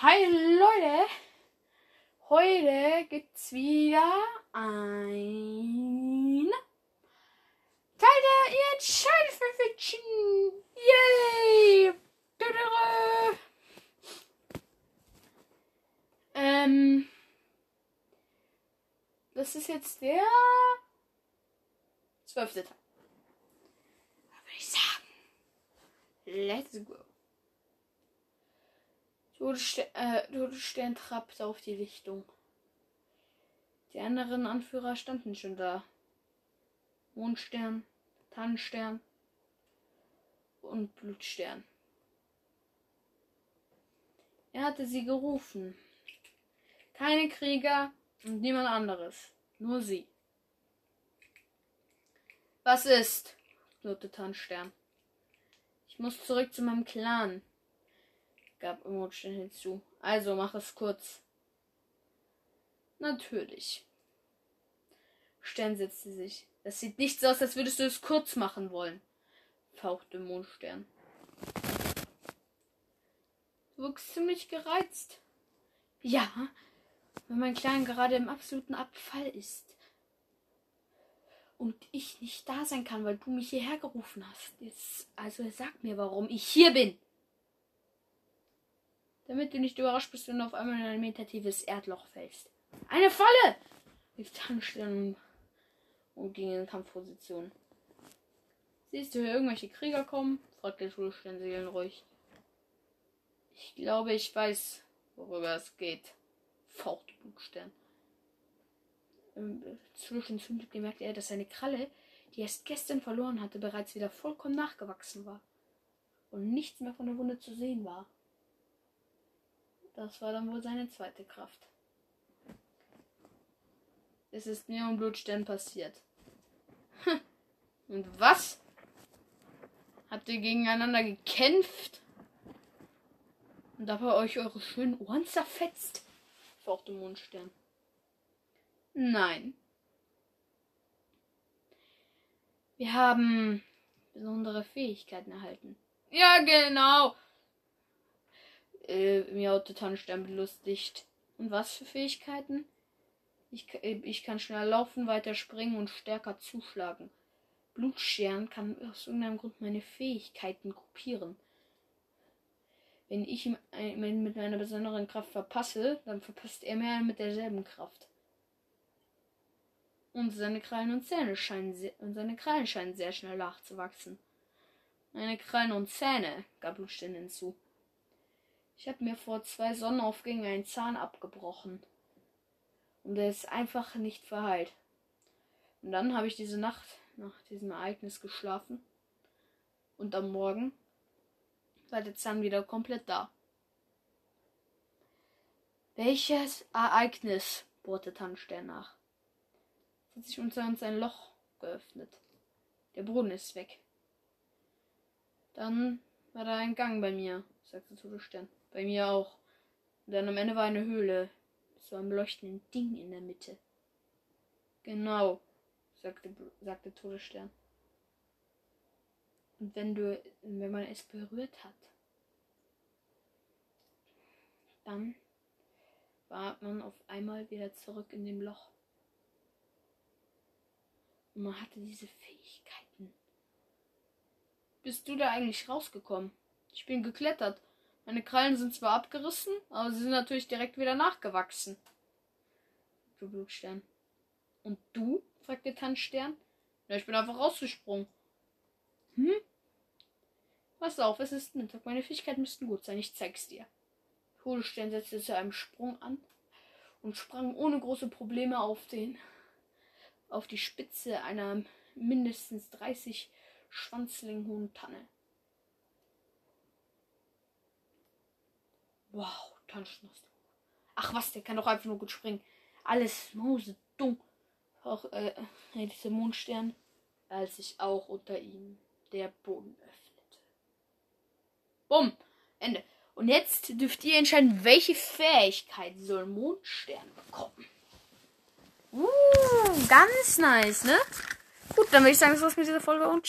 Hi Leute, heute gibt's wieder ein Teil der ihr Fiction. Yay! Ähm, das ist jetzt der zwölfte Teil. Würde ich sagen, let's go. Todesstern, äh, trappte auf die Lichtung. Die anderen Anführer standen schon da. Mondstern, Tannenstern und Blutstern. Er hatte sie gerufen. Keine Krieger und niemand anderes. Nur sie. Was ist? knurrte Tannenstern. Ich muss zurück zu meinem Clan gab Imogen hinzu. Also mach es kurz. Natürlich. Stern setzte sich. Das sieht nicht so aus, als würdest du es kurz machen wollen, fauchte Mondstern. Du wirkst ziemlich gereizt. Ja, wenn mein Klein gerade im absoluten Abfall ist. Und ich nicht da sein kann, weil du mich hierher gerufen hast. Jetzt, also sag mir, warum ich hier bin damit du nicht überrascht bist, wenn du auf einmal in ein meditatives Erdloch fällst. Eine Falle! rief Tannenstern und ging in Kampfposition. Siehst du hier irgendwelche Krieger kommen? fragte Schulstern seelenruhig. Ich glaube, ich weiß, worüber es geht. Fauchte Blutstern. Zwischen bemerkte er, dass seine Kralle, die er erst gestern verloren hatte, bereits wieder vollkommen nachgewachsen war und nichts mehr von der Wunde zu sehen war. Das war dann wohl seine zweite Kraft. Es ist mir um Blutstern passiert. Und was? Habt ihr gegeneinander gekämpft? Und dabei euch eure schönen Ohren zerfetzt? fauchte Mondstern. Nein. Wir haben besondere Fähigkeiten erhalten. Ja, genau äh, miaute Tannenstern belustigt. Und was für Fähigkeiten? Ich, äh, ich kann schneller laufen, weiter springen und stärker zuschlagen. Blutscheren kann aus irgendeinem Grund meine Fähigkeiten kopieren. Wenn ich ihm mit meiner besonderen Kraft verpasse, dann verpasst er mir mit derselben Kraft. Und seine Krallen und Zähne scheinen sehr, und seine Krallen scheinen sehr schnell nachzuwachsen. Meine Krallen und Zähne, gab Blutstein hinzu. Ich habe mir vor zwei Sonnenaufgängen einen Zahn abgebrochen. Und der ist einfach nicht verheilt. Und dann habe ich diese Nacht nach diesem Ereignis geschlafen. Und am Morgen war der Zahn wieder komplett da. Welches Ereignis? bohrte Tannenstern nach. Es hat sich unter uns ein Loch geöffnet. Der Brunnen ist weg. Dann war da ein Gang bei mir, sagte Todesstern. Bei mir auch. Dann am Ende war eine Höhle. So ein leuchtenden Ding in der Mitte. Genau, sagte, sagte Todesstern. Und wenn du, wenn man es berührt hat, dann war man auf einmal wieder zurück in dem Loch. Und man hatte diese Fähigkeiten. Bist du da eigentlich rausgekommen? Ich bin geklettert meine Krallen sind zwar abgerissen, aber sie sind natürlich direkt wieder nachgewachsen. Du Blutstern. Und du? fragte Tanzstern. Ja, ich bin einfach rausgesprungen. Hm? Pass auf, es ist Mittag. Meine Fähigkeiten müssten gut sein. Ich zeig's dir. Todesstern setzte zu einem Sprung an und sprang ohne große Probleme auf den auf die Spitze einer mindestens 30 Schwanzling hohen Tanne. Wow, Tanzschnuss. Ach was, der kann doch einfach nur gut springen. Alles Mose dumm. Auch äh, dieser Mondstern, als sich auch unter ihm der Boden öffnete. Bumm, Ende. Und jetzt dürft ihr entscheiden, welche Fähigkeit soll Mondstern bekommen. Uh, ganz nice, ne? Gut, dann würde ich sagen, das war's mit dieser Folge und